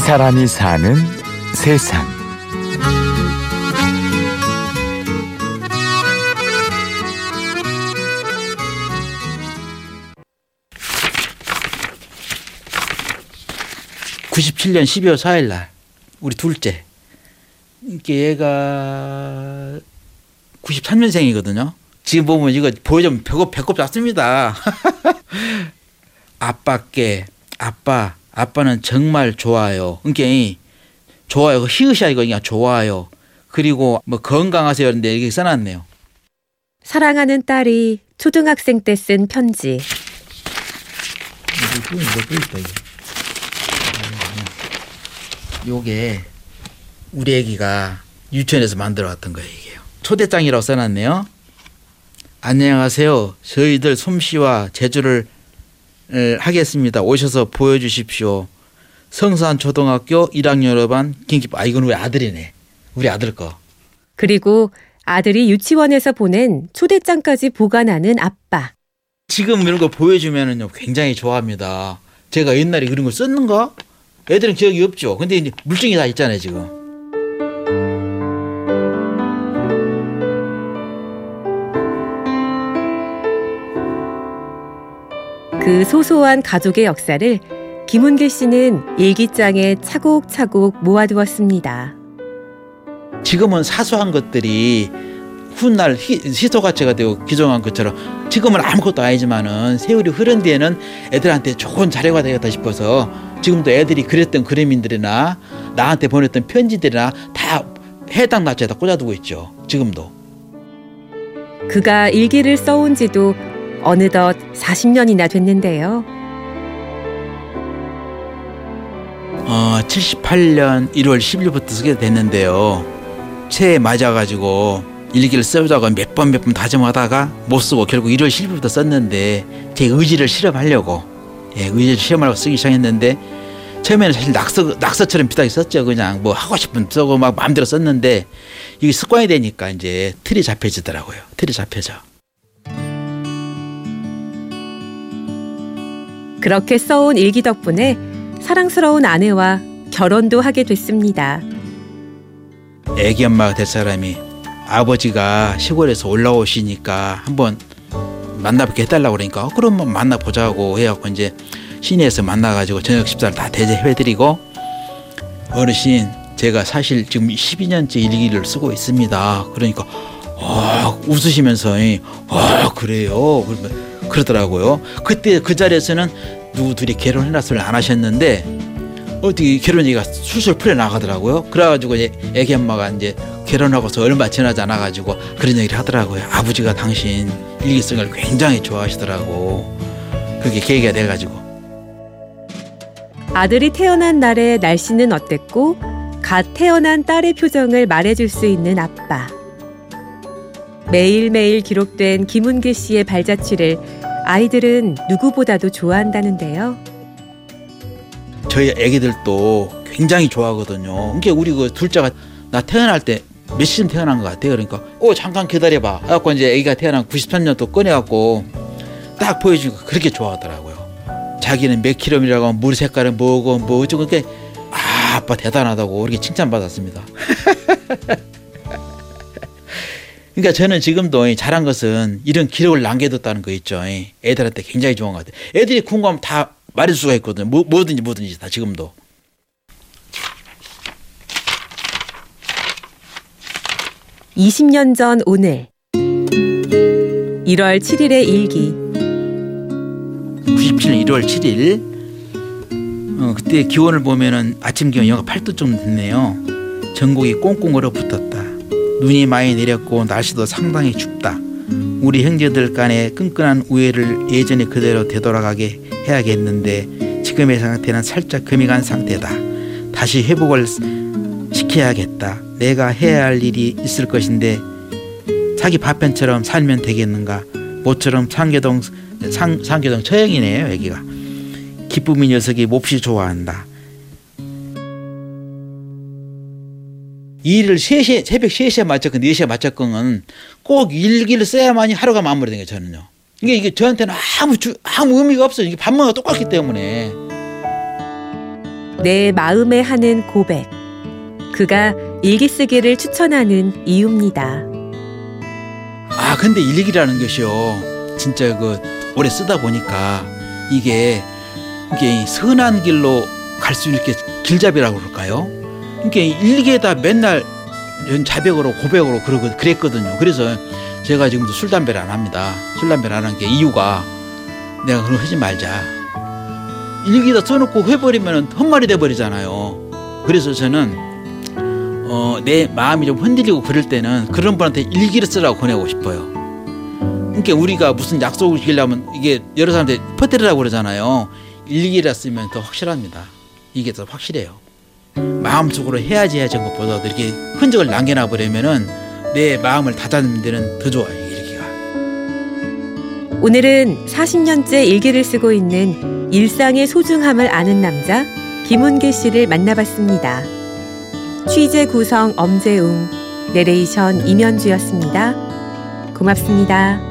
사람이 사는 세상. (97년 12월 4일) 날 우리 둘째. 이게 얘가 (93년생이거든요) 지금 보면 이거 보여주면 배꼽 배꼽 잡습니다. 아빠께 아빠 아빠는 정말 좋아요. 그러니까 좋아요. 히읗이야 이거 그냥 좋아요. 그리고 뭐 건강하세요. 그런데 이렇게 써놨네요. 사랑하는 딸이 초등학생 때 쓴 편지. 요게 우리 애기가 유치원에서 만들어 왔던 거예요. 이게 초대장이라고 써놨네요. 안녕하세요. 저희들 솜씨와 제주를 하겠습니다. 오셔서 보여주십시오. 성산 초등학교 1학년 5반 김기빠. 아 이건 우리 아들이네. 우리 아들 거. 그리고 아들이 유치원에서 보낸 초대장까지 보관하는 아빠. 지금 이런 거 보여주면은요 굉장히 좋아합니다. 제가 옛날에 그런 걸 썼는가? 애들은 기억이 없죠. 근데 이제 물증이 다 있잖아요 지금. 그 소소한 가족의 역사를 김은길 씨는 일기장에 차곡차곡 모아두었습니다. 지금은 사소한 것들이 훗날 희소 가치가 되고 기종한 것처럼 지금은 아무것도 아니지만은 세월이 흐른 뒤에는 애들한테 좋은 자료가 되겠다 싶어서 지금도 애들이 그렸던 그림인들이나 나한테 보냈던 편지들이나 다 해당 날짜에다 꽂아두고 있죠. 지금도. 그가 일기를 써온 지도 어느덧 40년이나 됐는데요. 어, 78년 1월 10일부터 쓰게 됐는데요. 새해 맞아가지고 일기를 써보자고 몇 번 몇 번 다짐하다가 못 쓰고 결국 1월 10일부터 썼는데 제 의지를 실험하려고 예, 의지를 실험하려고 쓰기 시작했는데 처음에는 사실 낙서 낙서처럼 비슷하게 썼죠. 그냥 뭐 하고 싶은 쓰고 막 마음대로 썼는데 이게 습관이 되니까 이제 틀이 잡혀지더라고요. 틀이 잡혀져. 그렇게 써온 일기 덕분에 사랑스러운 아내와 결혼도 하게 됐습니다. 애기 엄마가 될 사람이 아버지가 시골에서 올라오시니까 한번 만나뵙게 해달라고 그러니까 어, 그럼 만나보자고 해갖고 이제 시내에서 만나가지고 저녁 식사를 다 대접해드리고 어르신 제가 사실 지금 12년째 일기를 쓰고 있습니다. 그러니까 어, 웃으시면서 어, 그래요. 그러면 그러더라고요. 그때 그 자리에서는 누구 둘이 결혼 해놨을 안 하셨는데 어떻게 결혼 얘기가 술술 풀려 나가더라고요. 그래가지고 이제 애기 엄마가 이제 결혼하고서 얼마 지나지 않아가지고 그런 얘기를 하더라고요. 아버지가 당신 일기 쓴걸 굉장히 좋아하시더라고. 그게 계기가 돼가지고. 아들이 태어난 날의 날씨는 어땠고 갓 태어난 딸의 표정을 말해줄 수 있는 아빠. 매일매일 기록된 김은길 씨의 발자취를 아이들은 누구보다도 좋아한다는데요. 저희 애기들도 굉장히 좋아하거든요. 그러니까 우리 그 둘째가 나 태어날 때 몇 시쯤 태어난 것 같아요. 그러니까 어 잠깐 기다려봐. 해갖고 이제 애기가 태어난 93년도 꺼내갖고 딱 보여주니까 그렇게 좋아하더라고요. 자기는 몇 킬로미터라고 물 색깔은 뭐고 뭐 어쩌고 그렇게 아 아빠 대단하다고 그렇게 칭찬받았습니다. 그러니까 저는 지금도 잘한 것은 이런 기록을 남겨뒀다는 거 있죠. 애들한테 굉장히 좋은 것 같아요. 애들이 궁금하면 다 말할 수가 있거든요. 뭐, 뭐든지 뭐든지 다 지금도. (20년) 전 오늘 1월 7일의 일기 97년 1월 7일 어, 그때 기온을 보면은 아침 기온 영하 8도 정도 됐네요. 전국이 꽁꽁 얼어붙었다. 눈이 많이 내렸고 날씨도 상당히 춥다. 우리 형제들 간의 끈끈한 우애를 예전에 그대로 되돌아가게 해야겠는데 지금의 상태는 살짝 금이 간 상태다. 다시 회복을 시켜야겠다. 내가 해야 할 일이 있을 것인데 자기 파편처럼 살면 되겠는가? 모처럼 상계동 상, 상계동 처형이네요 여기가. 기쁨이 녀석이 몹시 좋아한다. 이 일을 3시에, 새벽 3시에 마쳤건 4시에 마쳤건 꼭 일기를 써야만이 하루가 마무리된 게 저는요. 이게 이게 저한테는 아무 주, 아무 의미가 없어요. 이게 반문과 똑같기 때문에. 내 마음에 하는 고백. 그가 일기 쓰기를 추천하는 이유입니다. 아 근데 일기라는 것이요 진짜 그 오래 쓰다 보니까 이게 이게 선한 길로 갈 수 있게 길잡이라고 그럴까요? 이게 일기에다 맨날 연 자백으로 고백으로 그러거 그랬거든요. 그래서 제가 지금도 술 담배를 안 합니다. 술 담배를 안 하는 게 이유가 내가 그런 거 하지 말자. 일기에다 써놓고 해버리면 헛말이 돼버리잖아요. 그래서 저는 어, 내 마음이 좀 흔들리고 그럴 때는 그런 분한테 일기를 쓰라고 보내고 싶어요. 그러니까 우리가 무슨 약속을 지키려면 이게 여러 사람한테 퍼뜨리라고 그러잖아요. 일기라 쓰면 더 확실합니다. 이게 더 확실해요. 마음속으로 해야지 해야지 한 것보다 이렇게 흔적을 남겨놔 버리면은 내 마음을 다잡는 데는 더 좋아요. 일기가. 오늘은 40년째 일기를 쓰고 있는 일상의 소중함을 아는 남자 김훈길 씨를 만나봤습니다. 취재 구성 엄재웅, 내레이션 임현주였습니다. 고맙습니다.